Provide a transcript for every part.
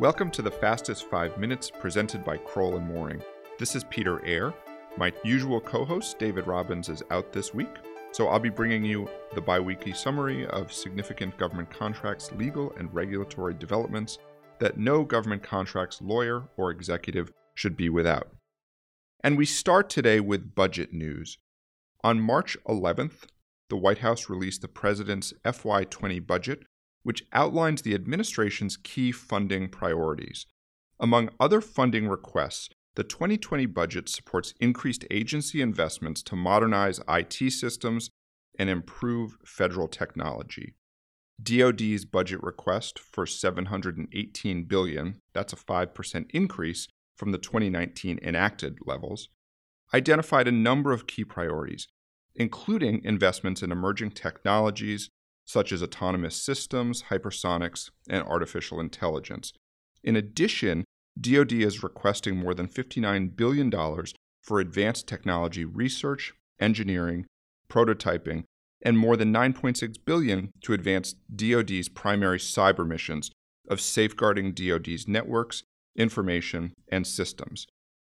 Welcome to the Fastest 5 Minutes presented by Crowell and Moring. This is Peter Eyre. My usual co host, David Robbins, is out this week, so I'll be bringing you the bi weekly summary of significant government contracts, legal and regulatory developments that no government contracts lawyer or executive should be without. And we start today with budget news. On March 11th, the White House released the President's FY20 budget, which outlines the administration's key funding priorities. Among other funding requests, the 2020 budget supports increased agency investments to modernize IT systems and improve federal technology. DoD's budget request for 718 billion, that's a 5% increase from the 2019 enacted levels, identified a number of key priorities, including investments in emerging technologies such as autonomous systems, hypersonics, and artificial intelligence. In addition, DoD is requesting more than $59 billion for advanced technology research, engineering, prototyping, and more than 9.6 billion to advance DoD's primary cyber missions of safeguarding DoD's networks, information, and systems.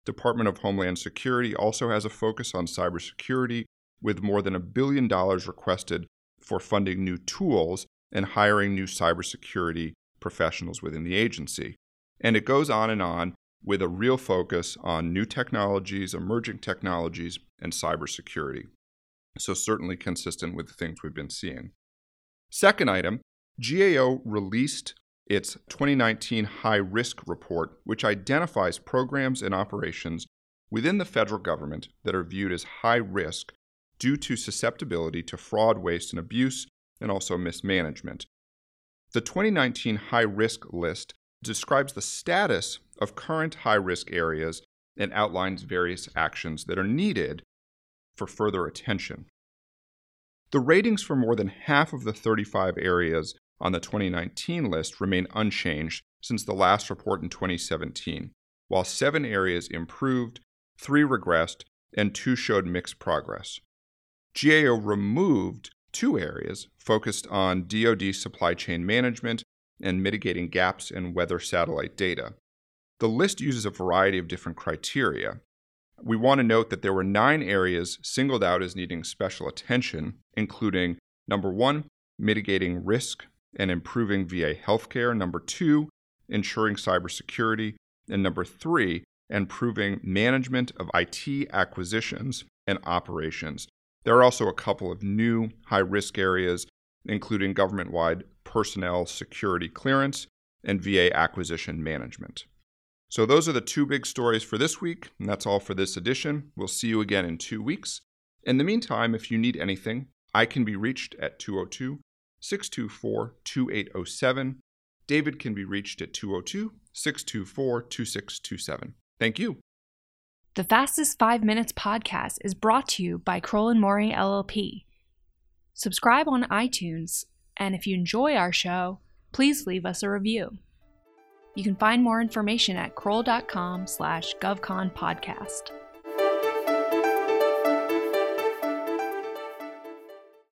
Department of Homeland Security also has a focus on cybersecurity with more than a billion dollars requested for funding new tools and hiring new cybersecurity professionals within the agency. And it goes on and on with a real focus on new technologies, emerging technologies, and cybersecurity. So, certainly consistent with the things we've been seeing. Second item GAO released its 2019 High Risk Report, which identifies programs and operations within the federal government that are viewed as high risk due to susceptibility to fraud, waste, and abuse, and also mismanagement. The 2019 high risk list describes the status of current high risk areas and outlines various actions that are needed for further attention. The ratings for more than half of the 35 areas on the 2019 list remain unchanged since the last report in 2017, while seven areas improved, three regressed, and two showed mixed progress. GAO removed two areas focused on DoD supply chain management and mitigating gaps in weather satellite data. The list uses a variety of different criteria. We want to note that there were nine areas singled out as needing special attention, including number one, mitigating risk and improving VA healthcare, number two, ensuring cybersecurity, and number three, improving management of IT acquisitions and operations. There are also a couple of new high risk areas, including government wide personnel security clearance and VA acquisition management. So, those are the two big stories for this week, and that's all for this edition. We'll see you again in two weeks. In the meantime, if you need anything, I can be reached at 202 624 2807. David can be reached at 202 624 2627. Thank you. The Fastest 5 Minutes podcast is brought to you by Crowell and Moring LLP. Subscribe on iTunes, and if you enjoy our show, please leave us a review. You can find more information at crowell.com slash govconpodcast.